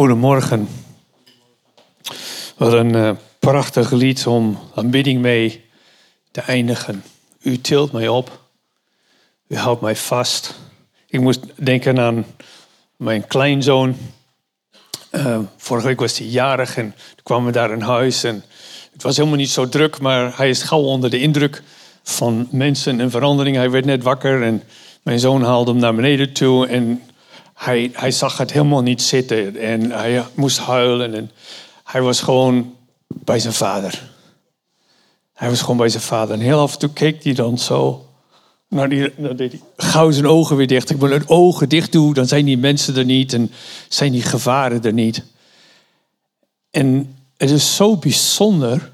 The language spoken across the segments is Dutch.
Goedemorgen. Wat een uh, prachtig lied om aanbidding mee te eindigen. U tilt mij op. U houdt mij vast. Ik moest denken aan mijn kleinzoon. Uh, vorige week was hij jarig en kwamen we daar in huis. En het was helemaal niet zo druk, maar hij is gauw onder de indruk van mensen en verandering. Hij werd net wakker en mijn zoon haalde hem naar beneden toe. En hij, hij zag het helemaal niet zitten en hij moest huilen. En hij was gewoon bij zijn vader. Hij was gewoon bij zijn vader. En heel af en toe keek hij dan zo. Nou, die, deed hij gauw zijn ogen weer dicht. Ik wil het ogen dicht doen, dan zijn die mensen er niet en zijn die gevaren er niet. En het is zo bijzonder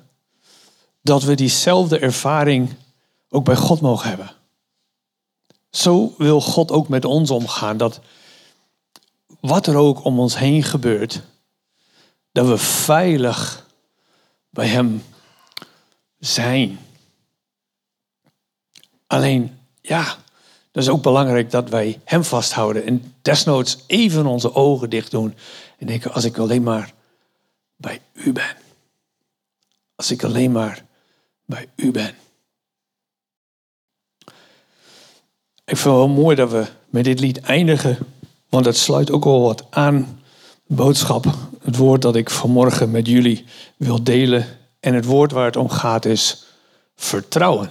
dat we diezelfde ervaring ook bij God mogen hebben. Zo wil God ook met ons omgaan. Dat wat er ook om ons heen gebeurt, dat we veilig bij Hem zijn. Alleen, ja, dat is ook belangrijk dat wij Hem vasthouden en desnoods even onze ogen dicht doen en denken, als ik alleen maar bij U ben. Als ik alleen maar bij U ben. Ik vind het wel mooi dat we met dit lied eindigen want het sluit ook wel wat aan boodschap. Het woord dat ik vanmorgen met jullie wil delen. En het woord waar het om gaat is vertrouwen.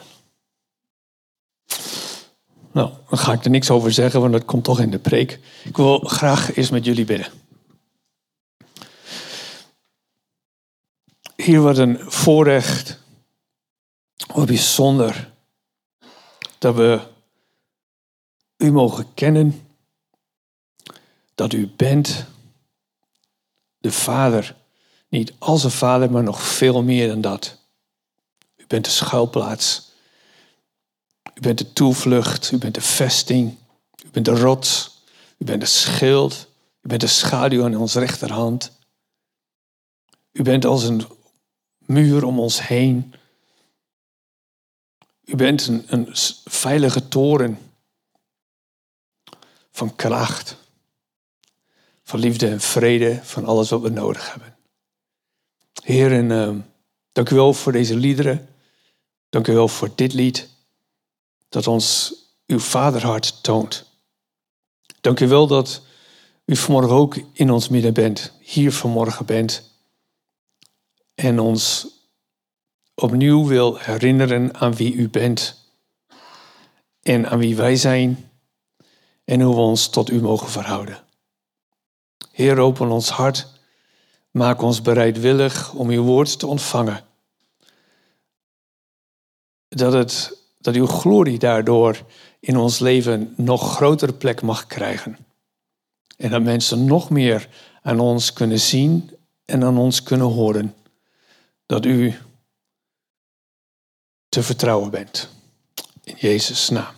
Nou, dan ga ik er niks over zeggen, want dat komt toch in de preek. Ik wil graag eens met jullie bidden. Hier wordt een voorrecht, wat bijzonder, dat we u mogen kennen dat u bent de Vader. Niet als een Vader, maar nog veel meer dan dat. U bent de schuilplaats. U bent de toevlucht. U bent de vesting. U bent de rots. U bent de schild. U bent de schaduw aan onze rechterhand. U bent als een muur om ons heen. U bent een, een veilige toren van kracht van liefde en vrede, van alles wat we nodig hebben. Heer, en, uh, dank u wel voor deze liederen. Dank u wel voor dit lied, dat ons uw vaderhart toont. Dank u wel dat u vanmorgen ook in ons midden bent, hier vanmorgen bent. En ons opnieuw wil herinneren aan wie u bent. En aan wie wij zijn. En hoe we ons tot u mogen verhouden. Heer, open ons hart. Maak ons bereidwillig om uw woord te ontvangen. Dat, het, dat uw glorie daardoor in ons leven nog grotere plek mag krijgen. En dat mensen nog meer aan ons kunnen zien en aan ons kunnen horen. Dat u te vertrouwen bent. In Jezus' naam.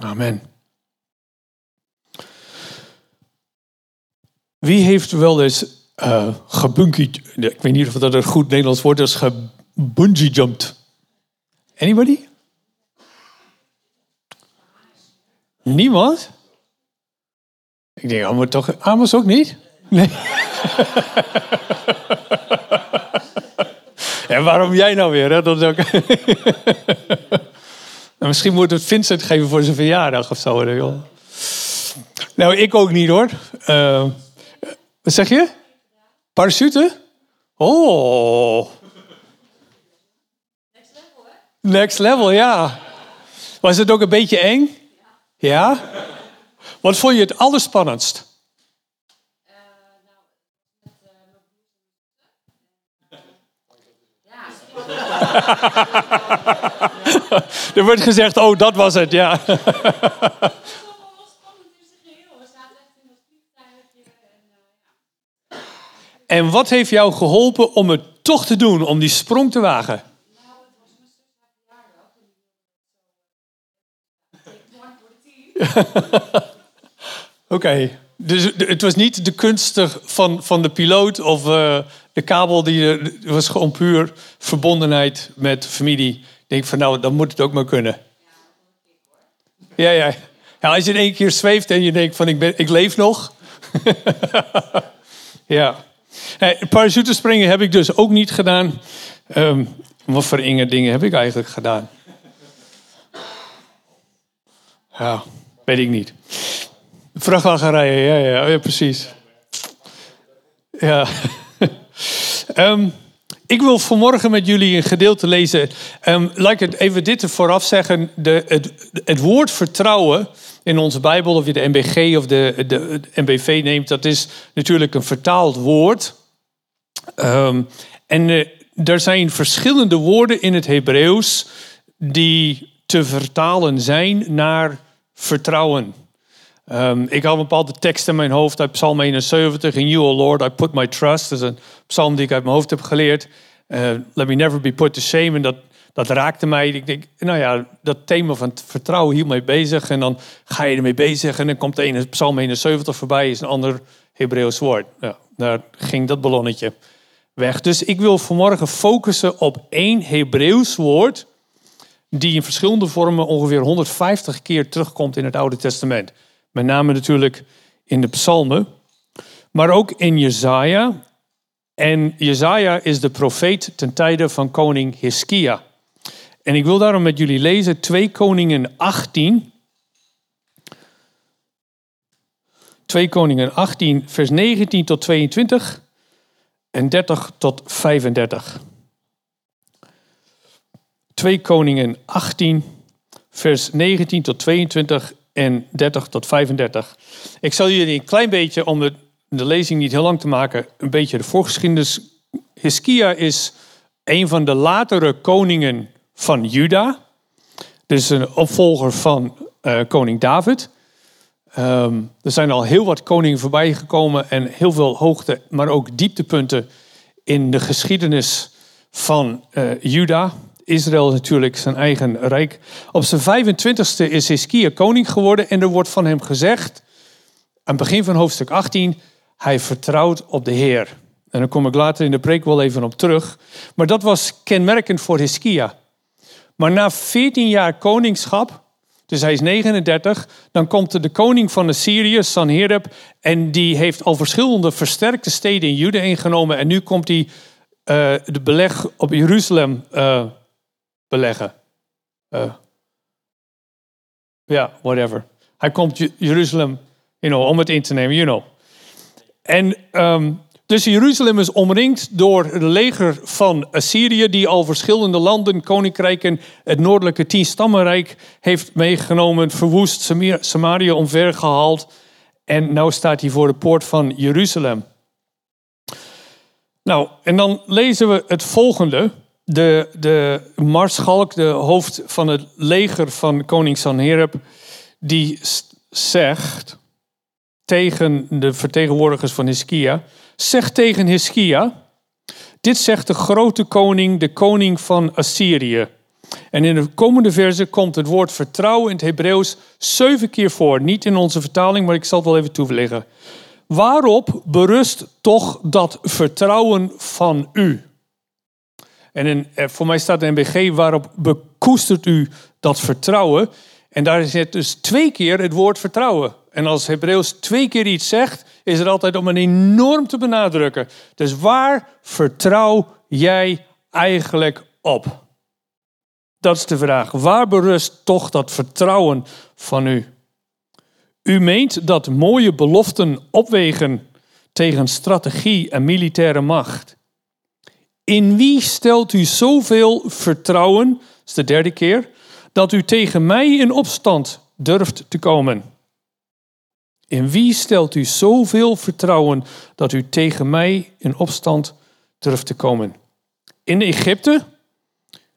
Amen. Wie heeft wel eens uh, ik weet niet of dat een goed Nederlands woord is, gebungee jumped? Anybody? Niemand? Ik denk, Amos toch, Amos ook niet? Nee. en waarom jij nou weer? Hè? Dat ook... Nou, misschien moet het Vincent geven voor zijn verjaardag of zo. Nou, ik ook niet hoor. Uh, wat zeg je? Parachute? Oh. Next level, hè? Next level, ja. Was het ook een beetje eng? Ja? Wat vond je het allerspannendst? Er wordt gezegd, oh, dat was het, ja. En wat heeft jou geholpen om het toch te doen, om die sprong te wagen? Oké, dus het was niet de kunst van, van de piloot of uh, de kabel, die, het was gewoon puur verbondenheid met familie. Ik denk van nou, dan moet het ook maar kunnen. Ja, ja. ja als je in één keer zweeft en je denkt van ik, ben, ik leef nog. Ja. Hey, parachutespringen heb ik dus ook niet gedaan. Um, wat voor inge dingen heb ik eigenlijk gedaan? Ja, weet ik niet. Vrachtwagen rijden, ja, ja, ja precies. Ja. um, ik wil vanmorgen met jullie een gedeelte lezen. Um, laat ik het even dit vooraf zeggen. De, het, het woord vertrouwen in onze Bijbel, of je de MBG of de, de, MBV neemt, dat is natuurlijk een vertaald woord. Um, en uh, er zijn verschillende woorden in het Hebreeuws die te vertalen zijn naar vertrouwen. Um, ik had een bepaalde tekst in mijn hoofd uit Psalm 71. In you, O Lord, I put my trust. Dat is een psalm die ik uit mijn hoofd heb geleerd. Uh, let me never be put to shame. En dat, dat raakte mij. Ik denk, nou ja, dat thema van vertrouwen hield mij bezig. En dan ga je ermee bezig. En dan komt de ene Psalm 71 voorbij. Is een ander Hebreeuws woord. Ja, daar ging dat ballonnetje weg. Dus ik wil vanmorgen focussen op één Hebreeuws woord. Die in verschillende vormen ongeveer 150 keer terugkomt in het Oude Testament. Met name natuurlijk in de psalmen. Maar ook in Jezaja. En Jezaja is de profeet ten tijde van koning Hiskia. En ik wil daarom met jullie lezen 2 Koningen 18. 2 Koningen 18, vers 19 tot 22 en 30 tot 35. 2 Koningen 18, vers 19 tot 22 en 30 tot 35. Ik zal jullie een klein beetje, om de, de lezing niet heel lang te maken, een beetje de voorgeschiedenis. Hiskia is een van de latere koningen van Juda. Dus een opvolger van uh, koning David. Um, er zijn al heel wat koningen voorbij gekomen en heel veel hoogte, maar ook dieptepunten in de geschiedenis van uh, Juda. Israël natuurlijk zijn eigen rijk. Op zijn 25ste is Hiskia koning geworden en er wordt van hem gezegd, aan het begin van hoofdstuk 18, hij vertrouwt op de Heer. En daar kom ik later in de preek wel even op terug. Maar dat was kenmerkend voor Hiskia. Maar na 14 jaar koningschap, dus hij is 39, dan komt de koning van Assyrië, Sanherib, en die heeft al verschillende versterkte steden in Juda ingenomen. En nu komt hij uh, de beleg op Jeruzalem uh, beleggen. Uh, ja, whatever. Hij komt Jeruzalem, you know, om het in te nemen, you know. En um, dus Jeruzalem is omringd door het leger van Assyrië, die al verschillende landen, koninkrijken, het noordelijke tienstammenrijk heeft meegenomen, verwoest, Samaria omvergehaald. En nu staat hij voor de poort van Jeruzalem. Nou, en dan lezen we het volgende. De, de maarschalk, de hoofd van het leger van koning Sanherib, die zegt tegen de vertegenwoordigers van Hiskia Zeg tegen Hiskia, dit zegt de grote koning, de koning van Assyrië. En in de komende verse komt het woord vertrouwen in het Hebreeuws zeven keer voor. Niet in onze vertaling, maar ik zal het wel even toelichten. Waarop berust toch dat vertrouwen van u? En in, eh, voor mij staat de MBG, waarop bekoestert u dat vertrouwen? En daar zit dus twee keer het woord vertrouwen. En als Hebreeuws twee keer iets zegt, is het altijd om een enorm te benadrukken. Dus waar vertrouw jij eigenlijk op? Dat is de vraag. Waar berust toch dat vertrouwen van u? U meent dat mooie beloften opwegen tegen strategie en militaire macht. In wie stelt u zoveel vertrouwen, dat is de derde keer, dat u tegen mij in opstand durft te komen? In wie stelt u zoveel vertrouwen dat u tegen mij in opstand durft te komen? In Egypte,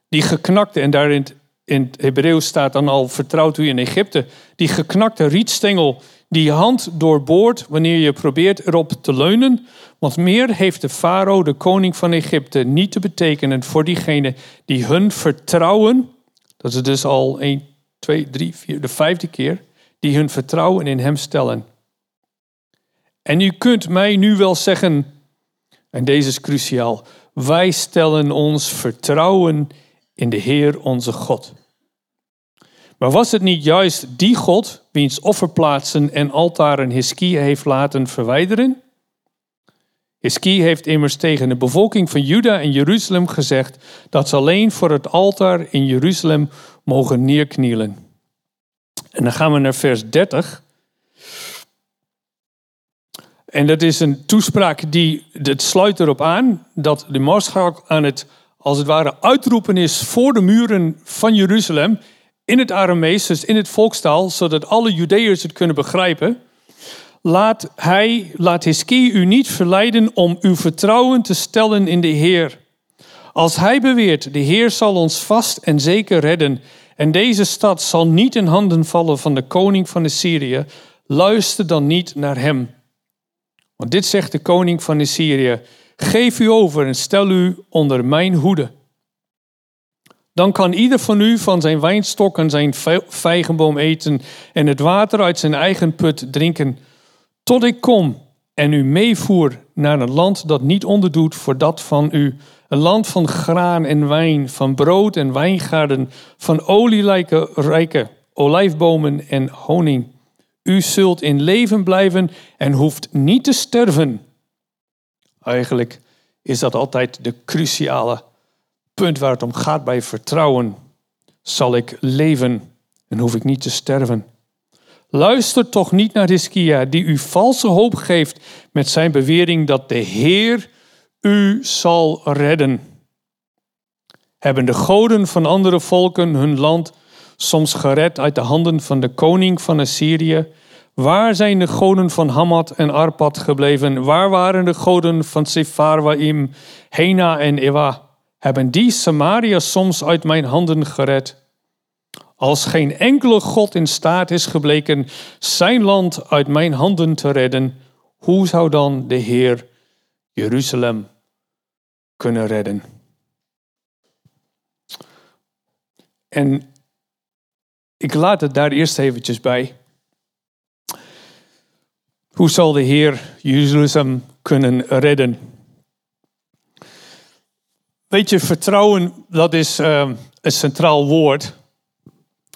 die geknakte, en daarin in het Hebreeuws staat dan al vertrouwt u in Egypte, die geknakte rietstengel die hand doorboort wanneer je probeert erop te leunen. Want meer heeft de farao, de koning van Egypte, niet te betekenen voor diegenen die hun vertrouwen, dat is dus al 1, 2, 3, 4, de vijfde keer, die hun vertrouwen in Hem stellen. En u kunt mij nu wel zeggen, en deze is cruciaal, wij stellen ons vertrouwen in de Heer onze God. Maar was het niet juist die God, wiens offerplaatsen en altaren Hiskia heeft laten verwijderen? Hiskie heeft immers tegen de bevolking van Juda en Jeruzalem gezegd dat ze alleen voor het altaar in Jeruzalem mogen neerknielen. En dan gaan we naar vers 30. En dat is een toespraak die, het sluit erop aan dat de maarschalk aan het, als het ware, uitroepen is voor de muren van Jeruzalem in het Aramees, dus in het volkstaal, zodat alle Judeërs het kunnen begrijpen. Laat hij, laat Hiskie u niet verleiden om uw vertrouwen te stellen in de Heer. Als hij beweert, de Heer zal ons vast en zeker redden en deze stad zal niet in handen vallen van de koning van Assyrië, luister dan niet naar hem. Want dit zegt de koning van Assyrië, geef u over en stel u onder mijn hoede. Dan kan ieder van u van zijn wijnstok en zijn vijgenboom eten en het water uit zijn eigen put drinken, tot ik kom en u meevoer naar een land dat niet onderdoet voor dat van u. Een land van graan en wijn, van brood en wijngaarden, van olielijke rijke olijfbomen en honing. U zult in leven blijven en hoeft niet te sterven. Eigenlijk is dat altijd de cruciale punt waar het om gaat bij vertrouwen. Zal ik leven en hoef ik niet te sterven? Luister toch niet naar Hiskia, die u valse hoop geeft met zijn bewering dat de Heer u zal redden. Hebben de goden van andere volken hun land soms gered uit de handen van de koning van Assyrië? Waar zijn de goden van Hamad en Arpad gebleven? Waar waren de goden van Sepharwaim, Hena en Ewa? Hebben die Samaria soms uit mijn handen gered? Als geen enkele God in staat is gebleken zijn land uit mijn handen te redden, hoe zou dan de Heer Jeruzalem kunnen redden? En ik laat het daar eerst eventjes bij. Hoe zal de Heer Jeruzalem kunnen redden? Weet je, vertrouwen, dat is een centraal woord.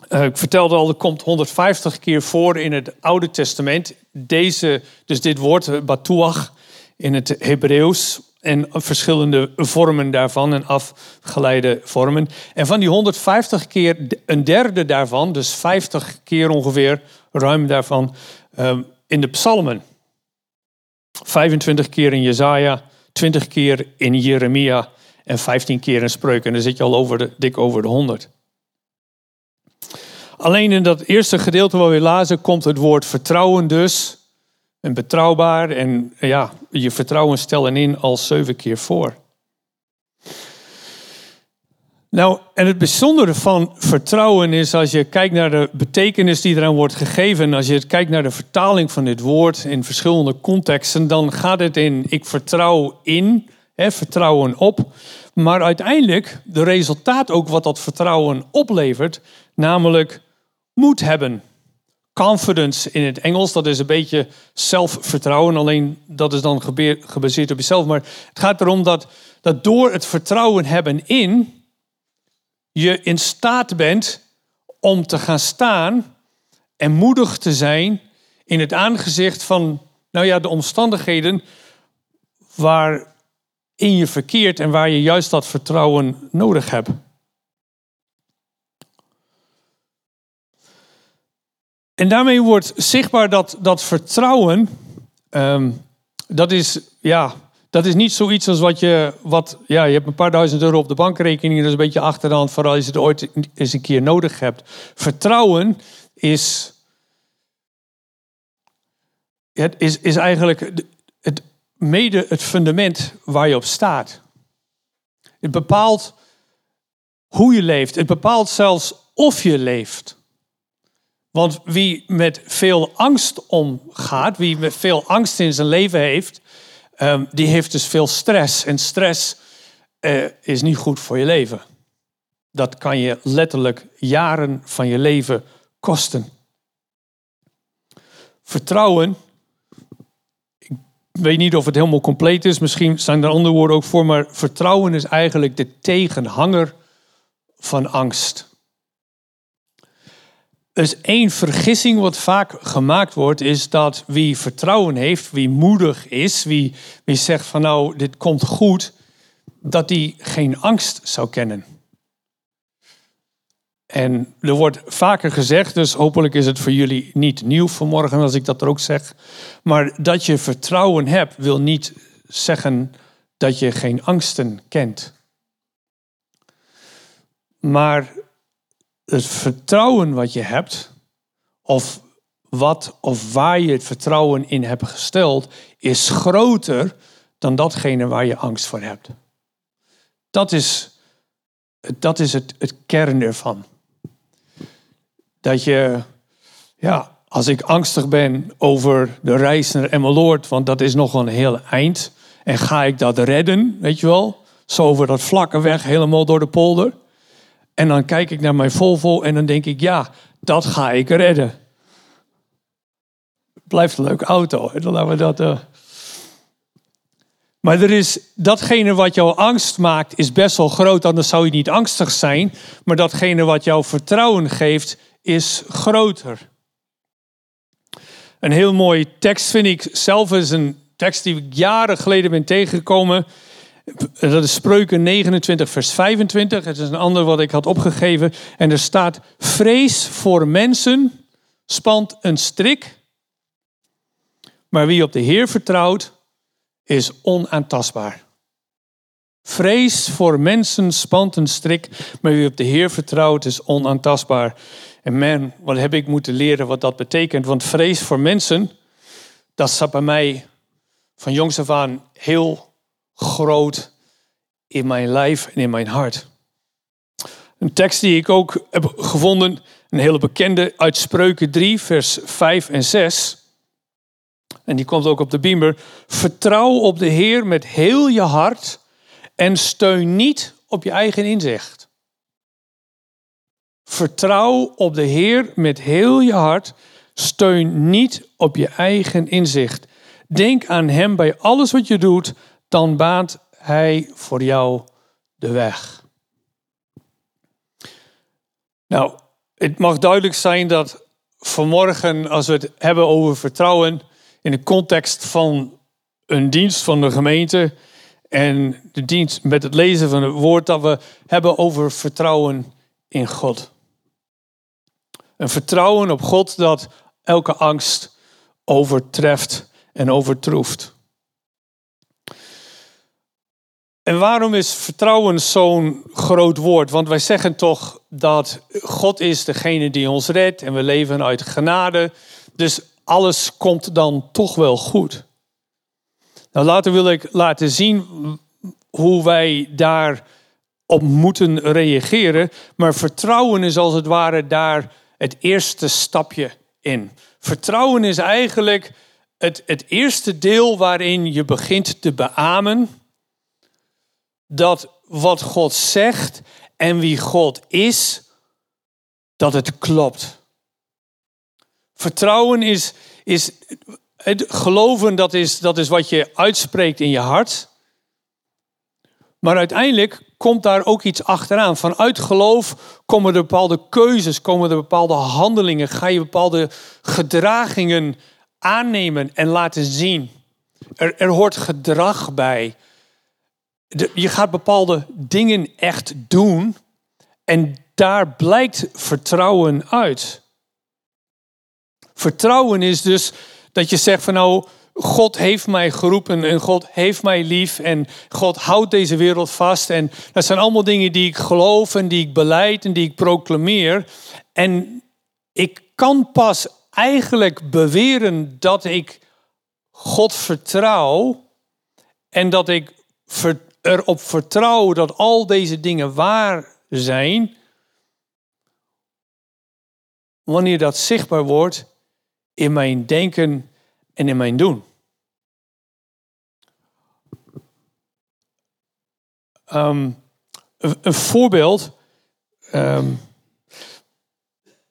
Uh, ik vertelde al, er komt 150 keer voor in het Oude Testament. Deze, dus dit woord, batuach, in het Hebreeuws. En verschillende vormen daarvan en afgeleide vormen. En van die 150 keer, een derde daarvan, dus 50 keer ongeveer, ruim daarvan, um, in de psalmen. 25 keer in Jezaja, 20 keer in Jeremia en 15 keer in Spreuken. dan zit je al over de, dik over de 100. Alleen in dat eerste gedeelte waar we lazen komt het woord vertrouwen dus. En betrouwbaar en ja, je vertrouwen stellen in al zeven keer voor. Nou, en het bijzondere van vertrouwen is als je kijkt naar de betekenis die eraan wordt gegeven, als je kijkt naar de vertaling van dit woord in verschillende contexten, dan gaat het in ik vertrouw in, vertrouwen op. Maar uiteindelijk, de resultaat ook wat dat vertrouwen oplevert, namelijk moed hebben. Confidence in het Engels, dat is een beetje zelfvertrouwen, alleen dat is dan gebaseerd op jezelf. Maar het gaat erom dat, dat door het vertrouwen hebben in, je in staat bent om te gaan staan en moedig te zijn in het aangezicht van nou ja, de omstandigheden waarin je verkeert en waar je juist dat vertrouwen nodig hebt. En daarmee wordt zichtbaar dat dat vertrouwen, ehm, dat is ja, dat is niet zoiets als wat je, wat, ja, je hebt een paar duizend euro op de bankrekening, dat is een beetje achter de vooral als je het ooit eens een keer nodig hebt. Vertrouwen is, is, is eigenlijk het, mede het fundament waar je op staat. Het bepaalt hoe je leeft. Het bepaalt zelfs of je leeft. Want wie met veel angst omgaat, wie met veel angst in zijn leven heeft, Ehm, die heeft dus veel stress. En stress uh, is niet goed voor je leven. Dat kan je letterlijk jaren van je leven kosten. Vertrouwen. Weet niet of het helemaal compleet is. Misschien zijn er andere woorden ook voor. Maar vertrouwen is eigenlijk de tegenhanger van angst. Dus één vergissing wat vaak gemaakt wordt, is dat wie vertrouwen heeft, wie moedig is, wie, wie zegt van nou, dit komt goed, dat die geen angst zou kennen. En er wordt vaker gezegd, dus hopelijk is het voor jullie niet nieuw vanmorgen als ik dat er ook zeg. Maar dat je vertrouwen hebt, wil niet zeggen dat je geen angsten kent. Maar het vertrouwen wat je hebt, of wat of waar je het vertrouwen in hebt gesteld, is groter dan datgene waar je angst voor hebt. Dat is, dat is het, het kern ervan. Dat je, ja, als ik angstig ben over de reis naar Emmeloord, want dat is nog een heel eind, en ga ik dat redden, weet je wel? Zo over dat vlakke weg, helemaal door de polder. En dan kijk ik naar mijn Volvo en dan denk ik, ja, dat ga ik redden. Blijft een leuke auto. Dan laten we dat. Uh... Maar er is datgene wat jou angst maakt, is best wel groot. Anders zou je niet angstig zijn. Maar datgene wat jou vertrouwen geeft, is groter. Een heel mooie tekst vind ik zelf is een tekst die ik jaren geleden ben tegengekomen. Dat is Spreuken 29, vers 25. Het is een ander wat ik had opgegeven. En er staat: Vrees voor mensen spant een strik. Maar wie op de Heer vertrouwt, is onaantastbaar. Vrees voor mensen spant een strik, maar wie op de Heer vertrouwt, is onaantastbaar. En man, wat heb ik moeten leren wat dat betekent? Want vrees voor mensen, dat zat bij mij van jongs af aan heel groot in mijn lijf en in mijn hart. Een tekst die ik ook heb gevonden, een hele bekende uit Spreuken 3, vers 5 en 6. En die komt ook op de beamer. Vertrouw op de Heer met heel je hart en steun niet op je eigen inzicht. Vertrouw op de Heer met heel je hart. Steun niet op je eigen inzicht. Denk aan Hem bij alles wat je doet, dan baat Hij voor jou de weg. Nou, het mag duidelijk zijn dat vanmorgen, als we het hebben over vertrouwen, in de context van een dienst van de gemeente en de dienst met het lezen van het woord, dat we hebben over vertrouwen in God. Een vertrouwen op God dat elke angst overtreft en overtroeft. En waarom is vertrouwen zo'n groot woord? Want wij zeggen toch dat God is degene die ons redt en we leven uit genade. Dus alles komt dan toch wel goed. Nou, later wil ik laten zien hoe wij daar op moeten reageren. Maar vertrouwen is als het ware daar het eerste stapje in. Vertrouwen is eigenlijk het, het eerste deel waarin je begint te beamen dat wat God zegt en wie God is, dat het klopt. Vertrouwen is, is het geloven, dat is, dat is wat je uitspreekt in je hart. Maar uiteindelijk komt daar ook iets achteraan. Vanuit geloof komen er bepaalde keuzes, komen er bepaalde handelingen, ga je bepaalde gedragingen aannemen en laten zien. Er, er hoort gedrag bij. je gaat bepaalde dingen echt doen en daar blijkt vertrouwen uit. Vertrouwen is dus dat je zegt van nou, God heeft mij geroepen en God heeft mij lief en God houdt deze wereld vast. En dat zijn allemaal dingen die ik geloof en die ik beleid en die ik proclameer. En ik kan pas eigenlijk beweren dat ik God vertrouw en dat ik erop vertrouw dat al deze dingen waar zijn. Wanneer dat zichtbaar wordt in mijn denken en in mijn doen. Um, een, voorbeeld. Um,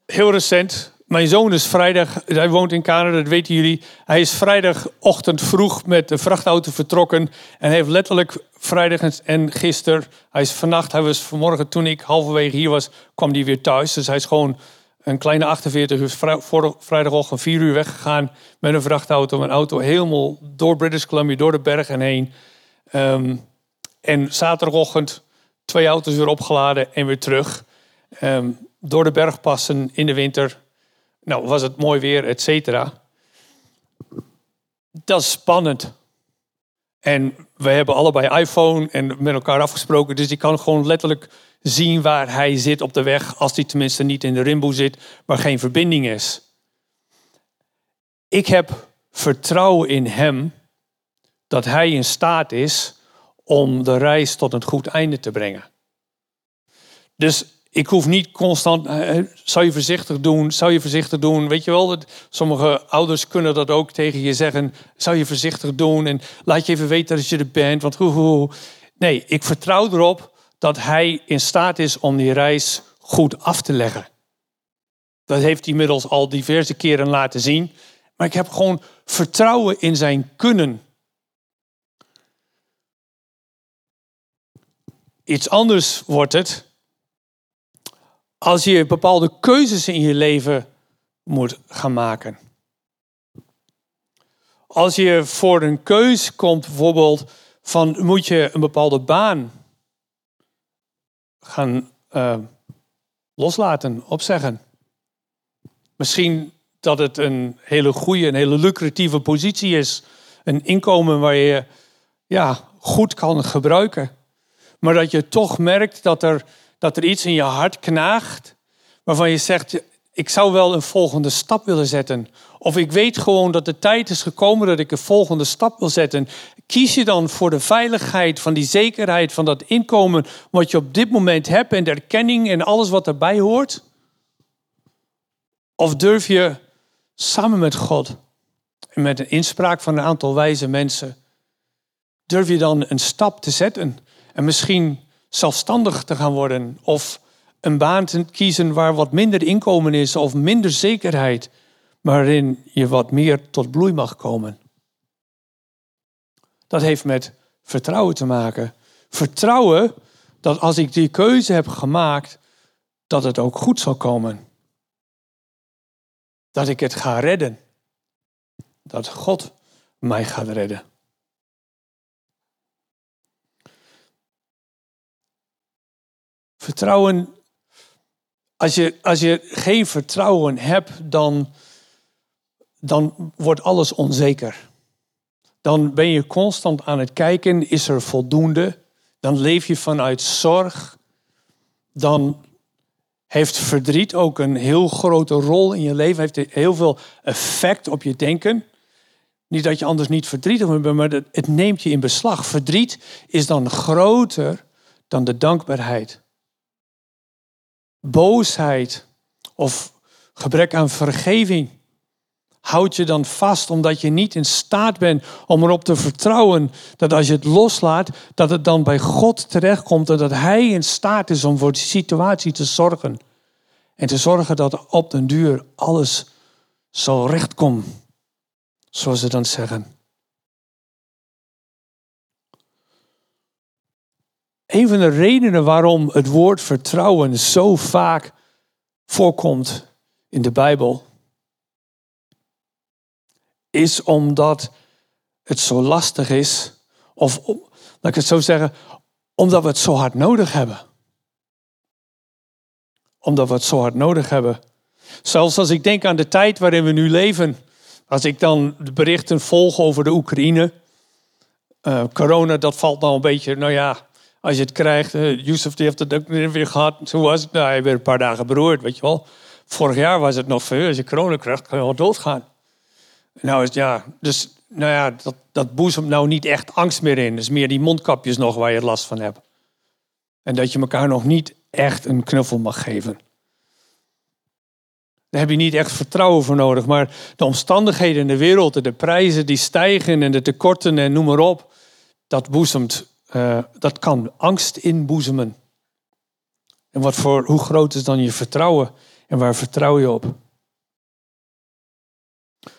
heel recent. Mijn zoon is vrijdag, hij woont in Canada, dat weten jullie. Hij is vrijdagochtend vroeg met de vrachtauto vertrokken. En heeft letterlijk vrijdag en gisteren, hij is vannacht, hij was vanmorgen toen ik halverwege hier was, kwam hij weer thuis. Dus hij is gewoon een kleine 48 uur vrijdagochtend 4 uur weggegaan met een vrachtauto. Mijn auto helemaal door British Columbia, door de bergen heen. Ehm, en zaterdagochtend twee auto's weer opgeladen en weer terug. Ehm, door de bergpassen in de winter. Nou, was het mooi weer, et cetera. Dat is spannend. En we hebben allebei iPhone en met elkaar afgesproken. Dus ik kan gewoon letterlijk zien waar hij zit op de weg. Als hij tenminste niet in de rimboe zit, maar geen verbinding is. Ik heb vertrouwen in hem dat hij in staat is om de reis tot een goed einde te brengen. Dus ik hoef niet constant, uh, zou je voorzichtig doen, zou je voorzichtig doen. Weet je wel, sommige ouders kunnen dat ook tegen je zeggen. Zou je voorzichtig doen en laat je even weten dat je er bent. Want hoe, hoe. Nee, ik vertrouw erop dat hij in staat is om die reis goed af te leggen. Dat heeft hij inmiddels al diverse keren laten zien. Maar ik heb gewoon vertrouwen in zijn kunnen. Iets anders wordt het als je bepaalde keuzes in je leven moet gaan maken. Als je voor een keus komt, bijvoorbeeld van moet je een bepaalde baan gaan uh, loslaten, opzeggen. Misschien dat het een hele goede, een hele lucratieve positie is. Een inkomen waar je ja, goed kan gebruiken. Maar dat je toch merkt dat er dat er iets in je hart knaagt waarvan je zegt, ik zou wel een volgende stap willen zetten. Of ik weet gewoon dat de tijd is gekomen dat ik een volgende stap wil zetten. Kies je dan voor de veiligheid van die zekerheid van dat inkomen wat je op dit moment hebt en de erkenning en alles wat erbij hoort? Of durf je samen met God en met een inspraak van een aantal wijze mensen, durf je dan een stap te zetten en misschien zelfstandig te gaan worden of een baan te kiezen waar wat minder inkomen is of minder zekerheid, waarin je wat meer tot bloei mag komen. Dat heeft met vertrouwen te maken. Vertrouwen dat als ik die keuze heb gemaakt, dat het ook goed zal komen. Dat ik het ga redden. Dat God mij gaat redden. Vertrouwen, als je, als je geen vertrouwen hebt, dan, dan wordt alles onzeker. Dan ben je constant aan het kijken, is er voldoende? Dan leef je vanuit zorg. Dan heeft verdriet ook een heel grote rol in je leven, heeft heel veel effect op je denken. Niet dat je anders niet verdrietig bent, maar het neemt je in beslag. Verdriet is dan groter dan de dankbaarheid boosheid of gebrek aan vergeving houd je dan vast omdat je niet in staat bent om erop te vertrouwen dat als je het loslaat, dat het dan bij God terechtkomt en dat Hij in staat is om voor die situatie te zorgen. En te zorgen dat op den duur alles zal rechtkomen, zoals ze dan zeggen. Een van de redenen waarom het woord vertrouwen zo vaak voorkomt in de Bijbel, is omdat het zo lastig is, of laat ik het zo zeggen, omdat we het zo hard nodig hebben. Omdat we het zo hard nodig hebben. Zelfs als ik denk aan de tijd waarin we nu leven, als ik dan de berichten volg over de Oekraïne, uh, corona, dat valt nou een beetje, nou ja, als je het krijgt, uh, Yusuf die heeft het ook weer gehad. Hoe was het? Nou, hij werd een paar dagen beroerd, weet je wel. Vorig jaar was het nog veel. Als je corona krijgt, kan je wel doodgaan. Nou is het, ja, dus nou ja, dat, dat boezemt nou niet echt angst meer in. Dus meer die mondkapjes nog waar je last van hebt. En dat je elkaar nog niet echt een knuffel mag geven. Daar heb je niet echt vertrouwen voor nodig. Maar de omstandigheden in de wereld, de prijzen die stijgen en de tekorten en noem maar op, dat boezemt uh, dat kan angst inboezemen. En wat voor, hoe groot is dan je vertrouwen en waar vertrouw je op?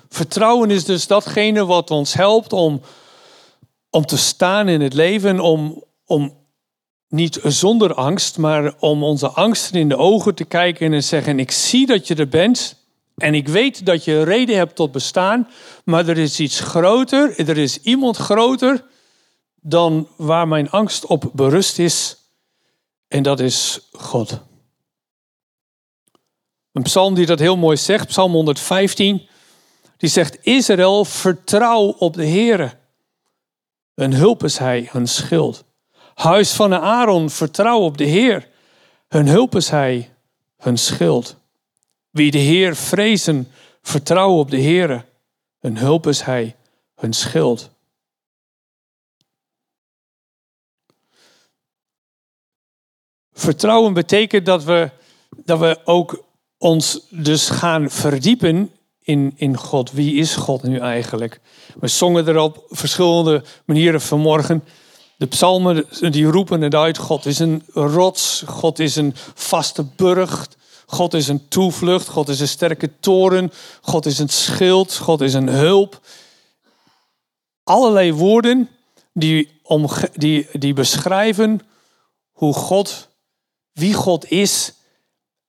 Vertrouwen is dus datgene wat ons helpt om, om te staan in het leven, om, om niet zonder angst, maar om onze angsten in de ogen te kijken en te zeggen: Ik zie dat je er bent. En ik weet dat je reden hebt tot bestaan, maar er is iets groter, er is iemand groter dan waar mijn angst op berust is. En dat is God. Een psalm die dat heel mooi zegt, Psalm 115, die zegt: Israël, vertrouw op de Heere. Een hulp is hij, een schild. Huis van Aaron, vertrouw op de Heer. Hun hulp is hij, hun schild. Wie de Heer vrezen, vertrouw op de Heer. Hun hulp is hij, hun schild. Vertrouwen betekent dat we, dat we ook ons dus gaan verdiepen in, in God. Wie is God nu eigenlijk? We zongen er op verschillende manieren vanmorgen. De psalmen die roepen het uit. God is een rots. God is een vaste burcht. God is een toevlucht. God is een sterke toren. God is een schild. God is een hulp. Allerlei woorden die, om, die, die beschrijven hoe God, wie God is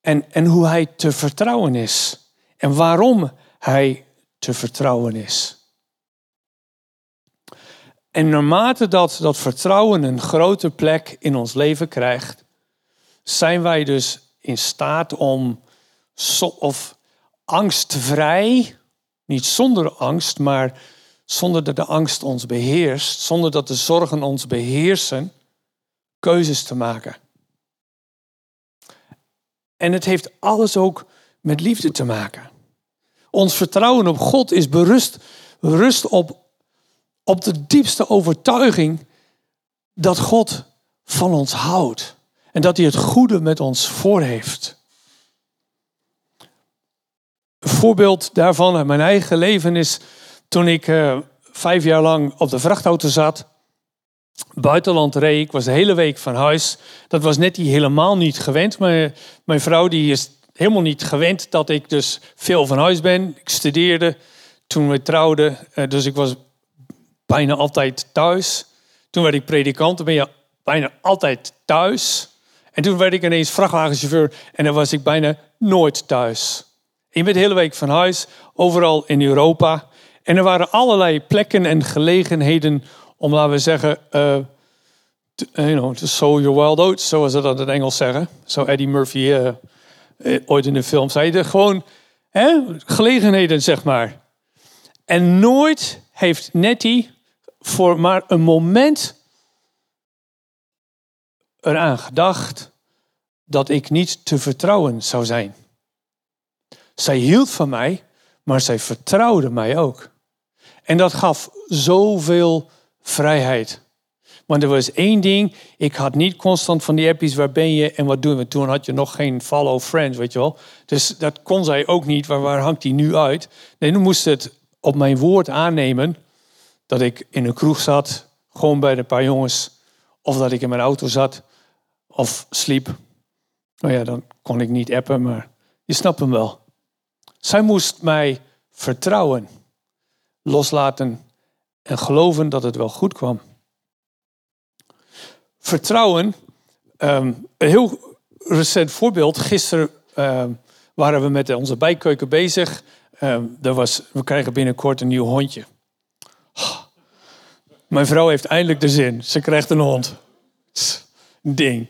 en, en hoe hij te vertrouwen is. En waarom hij te vertrouwen is. En naarmate dat, dat vertrouwen een grote plek in ons leven krijgt, zijn wij dus in staat om of angstvrij, niet zonder angst, maar zonder dat de angst ons beheerst, zonder dat de zorgen ons beheersen, keuzes te maken. En het heeft alles ook met liefde te maken. Ons vertrouwen op God is berust rust op, op de diepste overtuiging dat God van ons houdt. En dat hij het goede met ons voor heeft. Een voorbeeld daarvan uit mijn eigen leven is toen ik uh, vijf jaar lang op de vrachtauto zat. Buitenland reed, ik was de hele week van huis. Dat was net die helemaal niet gewend. Mijn, mijn vrouw die is helemaal niet gewend dat ik dus veel van huis ben. Ik studeerde toen we trouwden, eh, dus ik was bijna altijd thuis. Toen werd ik predikant, toen ben je bijna altijd thuis. En toen werd ik ineens vrachtwagenchauffeur en dan was ik bijna nooit thuis. Ik ben de hele week van huis, overal in Europa. En er waren allerlei plekken en gelegenheden om, laten we zeggen, uh, to, you know, to sow your wild oats, zoals ze dat in het Engels zeggen. Zo Eddie Murphy uh, ooit in de film zei. Er gewoon hè, gelegenheden, zeg maar. En nooit heeft Nettie voor maar een moment eraan gedacht dat ik niet te vertrouwen zou zijn. Zij hield van mij, maar zij vertrouwde mij ook. En dat gaf zoveel vrijheid. Want er was één ding, ik had niet constant van die appies, waar ben je en wat doen we? Toen had je nog geen follow friends, weet je wel. Dus dat kon zij ook niet, waar, waar hangt die nu uit? Nee, nu moest het op mijn woord aannemen dat ik in een kroeg zat, gewoon bij een paar jongens, of dat ik in mijn auto zat of sliep. Nou ja, dan kon ik niet appen, maar je snapt hem wel. Zij moest mij vertrouwen, loslaten en geloven dat het wel goed kwam. Vertrouwen, ehm, een heel recent voorbeeld. Gisteren ehm, waren we met onze bijkeuken bezig. Um, was, we krijgen binnenkort een nieuw hondje. Mijn vrouw heeft eindelijk de zin. Ze krijgt een hond. Ding.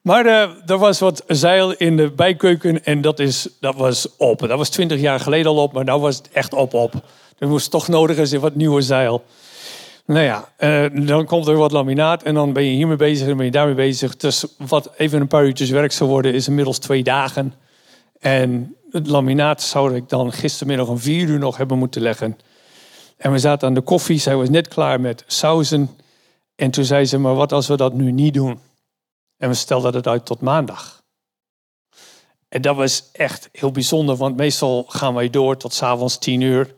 Maar uh, er was wat zeil in de bijkeuken en dat, is, dat was op. Dat was twintig jaar geleden al op, maar nu was het echt op op. Er moest toch nodig eens wat nieuwe zeil. Nou ja, uh, dan komt er wat laminaat en dan ben je hiermee bezig en ben je daarmee bezig. Dus wat even een paar uurtjes werk zou worden, is inmiddels twee dagen. En het laminaat zou ik dan gistermiddag om vier uur nog hebben moeten leggen. En we zaten aan de koffie, zij was net klaar met sauzen. En toen zei ze, maar wat als we dat nu niet doen? En we stelden het uit tot maandag. En dat was echt heel bijzonder, want meestal gaan wij door tot s'avonds tien uur.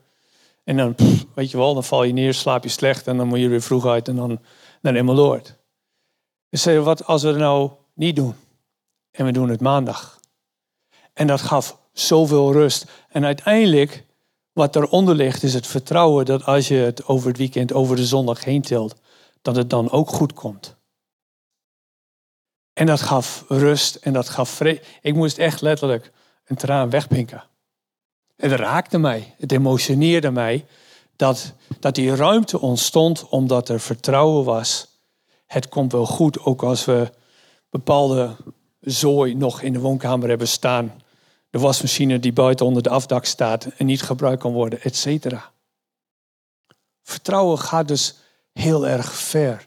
En dan, weet je wel, dan val je neer, slaap je slecht en dan moet je weer vroeg uit en dan, helemaal door. Dus zei, wat als we het nou niet doen? En we doen het maandag. En dat gaf zoveel rust. En uiteindelijk, wat eronder ligt, is het vertrouwen dat als je het over het weekend, over de zondag heen tilt, dat het dan ook goed komt. En dat gaf rust en dat gaf vrede. Ik moest echt letterlijk een traan wegpinken. Het raakte mij, het emotioneerde mij dat, dat die ruimte ontstond omdat er vertrouwen was. Het komt wel goed, ook als we bepaalde zooi nog in de woonkamer hebben staan. De wasmachine die buiten onder de afdak staat en niet gebruikt kan worden, et cetera. Vertrouwen gaat dus heel erg ver.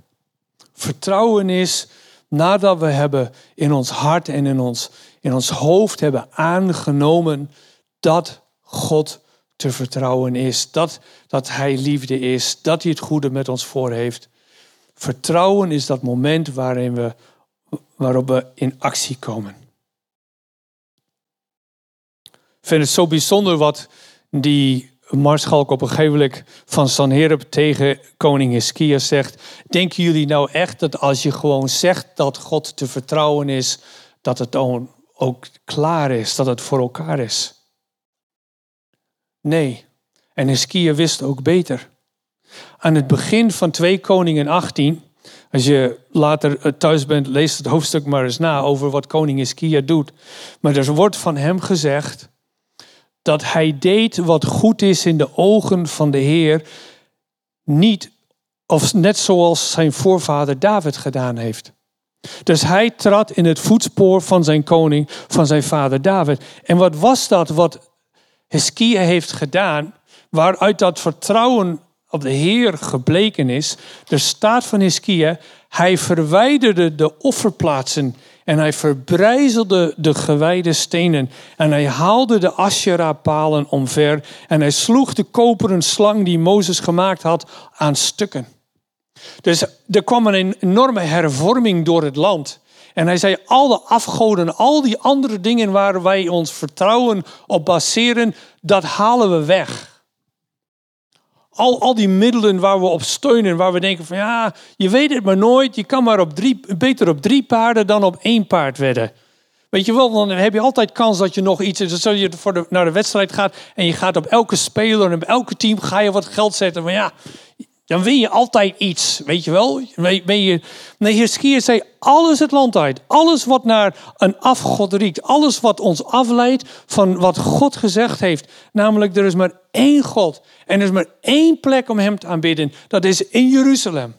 Vertrouwen is nadat we hebben in ons hart en in ons, in ons hoofd hebben aangenomen dat God te vertrouwen is, dat, dat Hij liefde is, dat Hij het goede met ons voor heeft. Vertrouwen is dat moment waarin we, waarop we in actie komen. Ik vind het zo bijzonder wat die Marschalk op een gegeven moment van Sanherib tegen koning Hiskia zegt. Denken jullie nou echt dat als je gewoon zegt dat God te vertrouwen is, dat het ook klaar is, dat het voor elkaar is? Nee. En Hiskia wist ook beter. Aan het begin van 2 Koningen 18, als je later thuis bent, lees het hoofdstuk maar eens na over wat koning Hiskia doet. Maar er wordt van hem gezegd dat hij deed wat goed is in de ogen van de Heer, niet of net zoals zijn voorvader David gedaan heeft. Dus hij trad in het voetspoor van zijn koning, van zijn vader David. En wat was dat wat Hiskia heeft gedaan, waaruit dat vertrouwen op de Heer gebleken is? Er staat van Hiskia, hij verwijderde de offerplaatsen en hij verbrijzelde de gewijde stenen. En hij haalde de Asherah-palen omver. En hij sloeg de koperen slang die Mozes gemaakt had aan stukken. Dus er kwam een enorme hervorming door het land. En hij zei, al de afgoden, al die andere dingen waar wij ons vertrouwen op baseren, dat halen we weg. Al, al die middelen waar we op steunen, waar we denken van ja, je weet het maar nooit. Je kan maar op drie, beter op drie paarden dan op één paard wedden. Weet je wel, dan heb je altijd kans dat je nog iets. Dus als je voor de, naar de wedstrijd gaat en je gaat op elke speler en op elke team ga je wat geld zetten. Maar ja, dan win je altijd iets, weet je wel. Ben je, nee, Hiskia zei alles het land uit. Alles wat naar een afgod riekt. Alles wat ons afleidt van wat God gezegd heeft. Namelijk, er is maar één God. En er is maar één plek om hem te aanbidden. Dat is in Jeruzalem.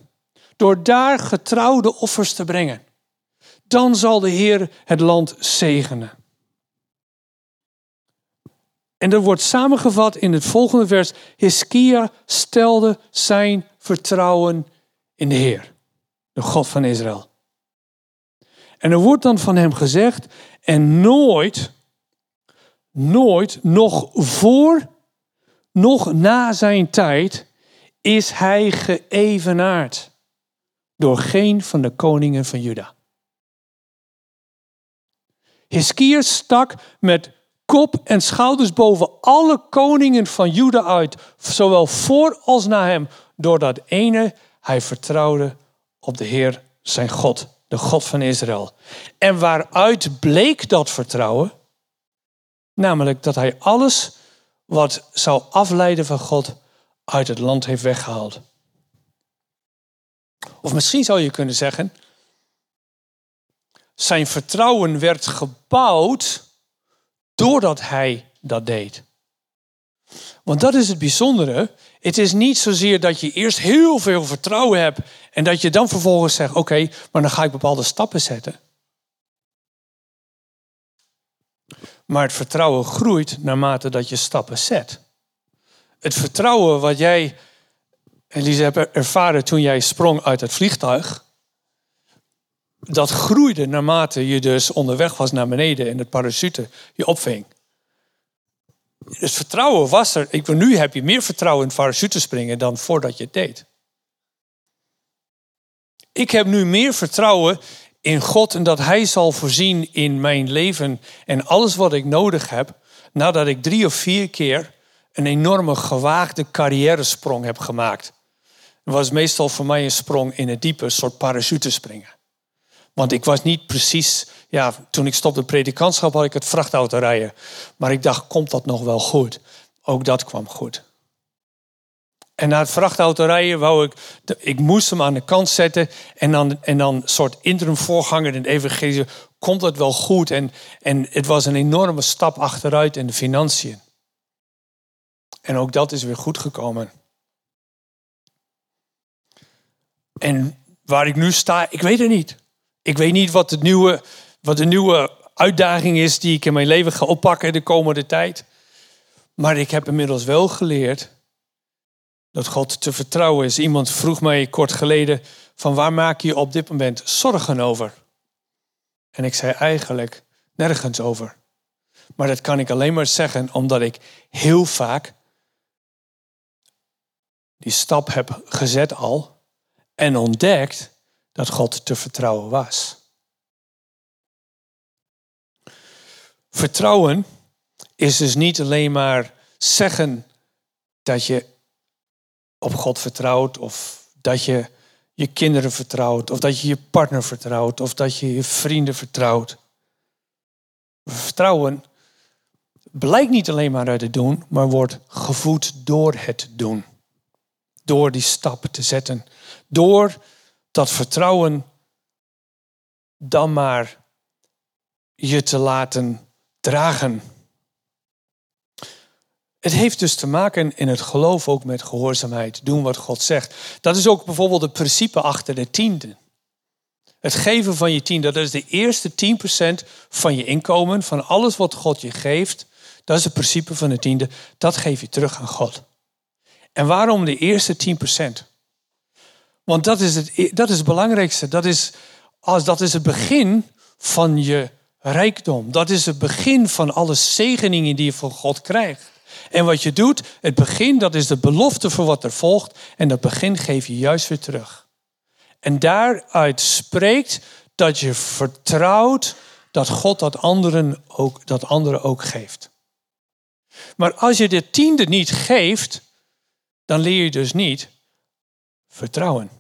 Door daar getrouwde offers te brengen. Dan zal de Heer het land zegenen. En dat wordt samengevat in het volgende vers. Hiskia stelde zijn vertrouwen in de Heer, de God van Israël. En er wordt dan van hem gezegd, en nooit, nooit, nog voor, nog na zijn tijd, is hij geëvenaard door geen van de koningen van Juda. Hiskia stak met kop en schouders boven alle koningen van Juda uit, zowel voor als na hem, doordat ene hij vertrouwde op de Heer zijn God, de God van Israël. En waaruit bleek dat vertrouwen? Namelijk dat hij alles wat zou afleiden van God uit het land heeft weggehaald. Of misschien zou je kunnen zeggen, zijn vertrouwen werd gebouwd doordat hij dat deed. Want dat is het bijzondere. Het is niet zozeer dat je eerst heel veel vertrouwen hebt en dat je dan vervolgens zegt: Oké, maar dan ga ik bepaalde stappen zetten. Maar het vertrouwen groeit naarmate dat je stappen zet. Het vertrouwen wat jij, Elise, hebt ervaren toen jij sprong uit het vliegtuig, dat groeide naarmate je dus onderweg was naar beneden en het parachute je opving. Dus vertrouwen was er. Ik, nu heb je meer vertrouwen in parachute springen dan voordat je het deed. Ik heb nu meer vertrouwen in God en dat Hij zal voorzien in mijn leven en alles wat ik nodig heb, nadat ik drie of vier keer een enorme gewaagde carrière-sprong heb gemaakt. Het was meestal voor mij een sprong in het diepe, een soort parachute springen. Want ik was niet precies, ja, toen ik stopte predikantschap had ik het vrachtauto rijden. Maar ik dacht, komt dat nog wel goed? Ook dat kwam goed. En na het vrachtautorijden wou ik, ik moest hem aan de kant zetten. En dan, en dan soort interim voorganger in de evangelie. Komt dat wel goed? En, en het was een enorme stap achteruit in de financiën. En ook dat is weer goed gekomen. En waar ik nu sta, ik weet het niet. Ik weet niet wat, het nieuwe, wat de nieuwe uitdaging is die ik in mijn leven ga oppakken de komende tijd. Maar ik heb inmiddels wel geleerd dat God te vertrouwen is. Iemand vroeg mij kort geleden van waar maak je op dit moment zorgen over? En ik zei eigenlijk nergens over. Maar dat kan ik alleen maar zeggen omdat ik heel vaak die stap heb gezet al en ontdekt dat God te vertrouwen was. Vertrouwen is dus niet alleen maar zeggen dat je op God vertrouwt of dat je je kinderen vertrouwt of dat je je partner vertrouwt of dat je je vrienden vertrouwt. Vertrouwen blijkt niet alleen maar uit het doen, maar wordt gevoed door het doen. Door die stappen te zetten. Door dat vertrouwen dan maar je te laten dragen. Het heeft dus te maken in het geloof ook met gehoorzaamheid, doen wat God zegt. Dat is ook bijvoorbeeld het principe achter de tiende. Het geven van je tiende, dat is de eerste 10% van je inkomen, van alles wat God je geeft. Dat is het principe van de tiende. Dat geef je terug aan God. En waarom de eerste 10%? Want dat is het, dat is het belangrijkste. Dat is, als, dat is het begin van je rijkdom. Dat is het begin van alle zegeningen die je van God krijgt. En wat je doet, het begin, dat is de belofte voor wat er volgt. En dat begin geef je juist weer terug. En daaruit spreekt dat je vertrouwt dat God dat anderen ook, dat anderen ook geeft. Maar als je de tiende niet geeft, dan leer je dus niet vertrouwen.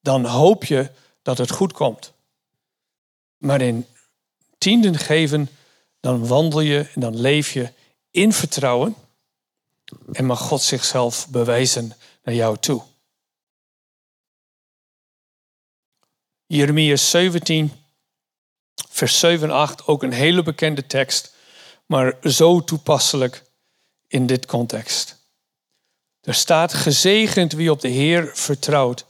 Dan hoop je dat het goed komt. Maar in tienden geven, dan wandel je en dan leef je in vertrouwen. En mag God zichzelf bewijzen naar jou toe. Jeremia 17, vers 7 en 8, ook een hele bekende tekst, maar zo toepasselijk in dit context. Er staat gezegend wie op de Heer vertrouwt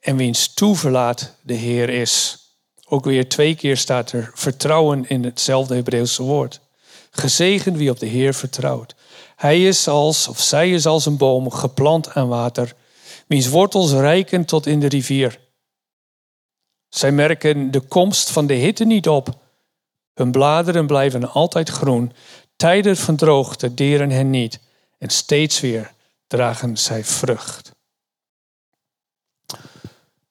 en wiens toeverlaat de Heer is. Ook weer twee keer staat er vertrouwen in hetzelfde Hebreeuwse woord. Gezegend wie op de Heer vertrouwt. Hij is als, of zij is als een boom geplant aan water, wiens wortels reiken tot in de rivier. Zij merken de komst van de hitte niet op. Hun bladeren blijven altijd groen. Tijden van droogte deren hen niet. En steeds weer dragen zij vrucht.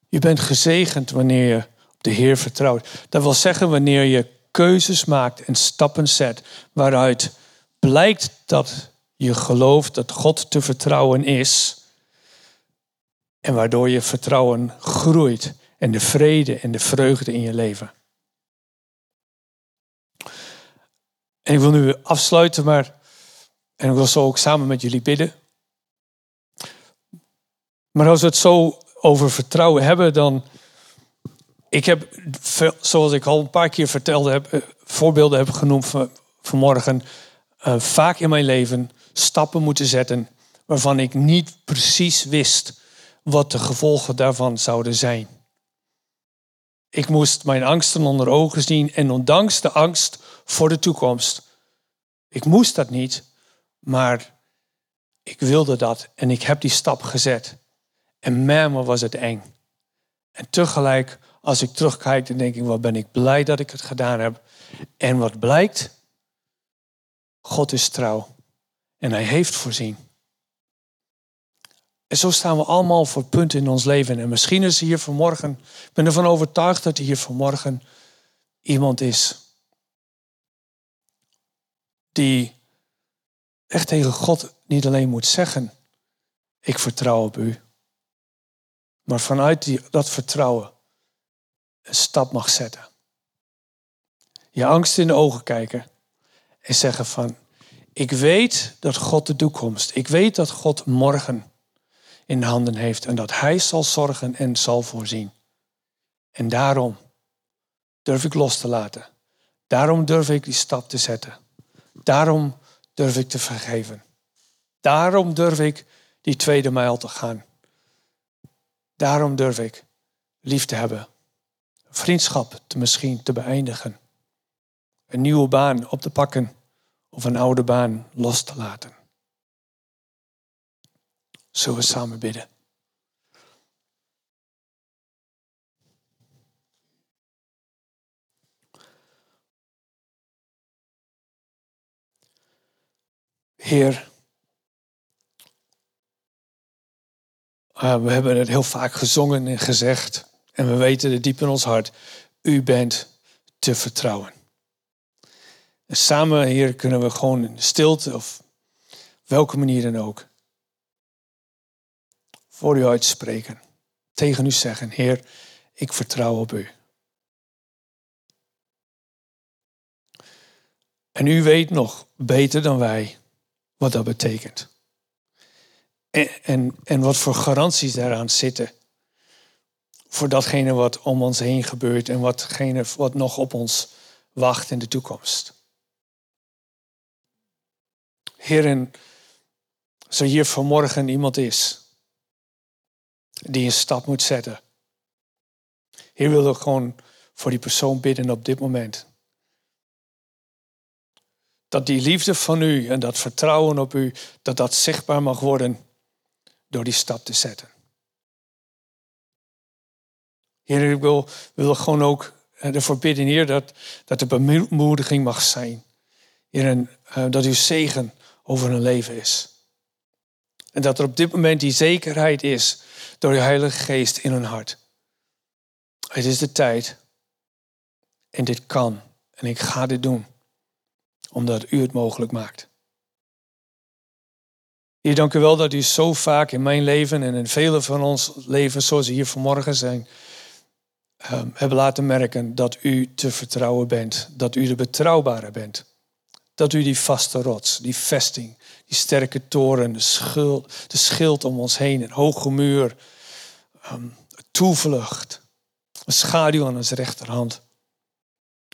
Je bent gezegend wanneer je op de Heer vertrouwt. Dat wil zeggen wanneer je keuzes maakt en stappen zet waaruit blijkt dat je gelooft dat God te vertrouwen is. En waardoor je vertrouwen groeit en de vrede en de vreugde in je leven. En ik wil nu afsluiten, maar en ik wil zo ook samen met jullie bidden. Maar als we het zo over vertrouwen hebben, dan. Ik heb, zoals ik al een paar keer vertelde heb, eh, voorbeelden heb genoemd van, vanmorgen, uh, vaak in mijn leven stappen moeten zetten waarvan ik niet precies wist wat de gevolgen daarvan zouden zijn. Ik moest mijn angsten onder ogen zien en ondanks de angst voor de toekomst. Ik moest dat niet, maar ik wilde dat en ik heb die stap gezet. En man, was het eng. En tegelijk, als ik terugkijk, dan denk ik, wat ben ik blij dat ik het gedaan heb. En wat blijkt? God is trouw. En hij heeft voorzien. En zo staan we allemaal voor punten in ons leven. En misschien is hier vanmorgen, ik ben ervan overtuigd dat hier vanmorgen iemand is die echt tegen God niet alleen moet zeggen, ik vertrouw op u. Maar vanuit die, dat vertrouwen een stap mag zetten. Je angst in de ogen kijken en zeggen van, ik weet dat God de toekomst, ik weet dat God morgen in de handen heeft en dat Hij zal zorgen en zal voorzien. En daarom durf ik los te laten. Daarom durf ik die stap te zetten. Daarom durf ik te vergeven. Daarom durf ik die tweede mijl te gaan. Daarom durf ik lief te hebben. Vriendschap te misschien te beëindigen. Een nieuwe baan op te pakken of een oude baan los te laten. Zullen we samen bidden? Heer, uh, we hebben het heel vaak gezongen en gezegd. En we weten het diep in ons hart. U bent te vertrouwen. En samen, Heer, kunnen we gewoon in stilte of welke manier dan ook voor u uitspreken. Tegen u zeggen, Heer, ik vertrouw op u. En u weet nog beter dan wij wat dat betekent. En, en, wat voor garanties daaraan zitten. Voor datgene wat om ons heen gebeurt en watgene wat nog op ons wacht in de toekomst. Als er hier vanmorgen iemand is die een stap moet zetten. Heer, wil ik gewoon voor die persoon bidden op dit moment. Dat die liefde van u en dat vertrouwen op u, dat dat zichtbaar mag worden door die stap te zetten. Heer, ik wil, wil gewoon ook ervoor bidden, Heer, dat, dat er bemoediging mag zijn. Uh, dat uw zegen over hun leven is. En dat er op dit moment die zekerheid is door de Heilige Geest in hun hart. Het is de tijd. En dit kan. En ik ga dit doen. Omdat u het mogelijk maakt. Heer, dank u wel dat u zo vaak in mijn leven en in vele van ons leven, zoals hier vanmorgen zijn, um, hebben laten merken dat u te vertrouwen bent. Dat u de betrouwbare bent. Dat u die vaste rots, die vesting, die sterke toren, de, schuld, de schild om ons heen, een hoge muur, um, toevlucht, een schaduw aan onze rechterhand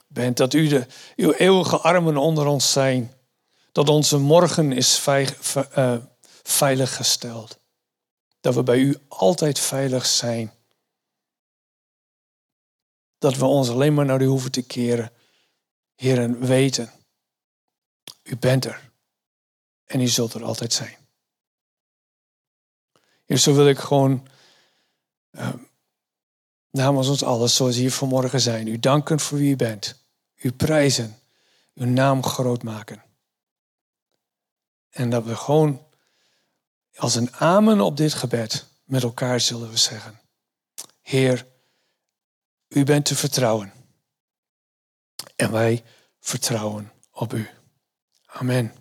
bent. Dat u de, uw eeuwige armen onder ons zijn. Dat onze morgen is uh, veilig gesteld. Dat we bij u altijd veilig zijn. Dat we ons alleen maar naar u hoeven te keren. Heren, weten, u bent er. En u zult er altijd zijn. Heer, zo wil ik gewoon uh, namens ons alles, zoals hier vanmorgen zijn, u danken voor wie u bent. U prijzen, uw naam groot maken. En dat we gewoon als een amen op dit gebed met elkaar zullen we zeggen. Heer, u bent te vertrouwen. En wij vertrouwen op u. Amen.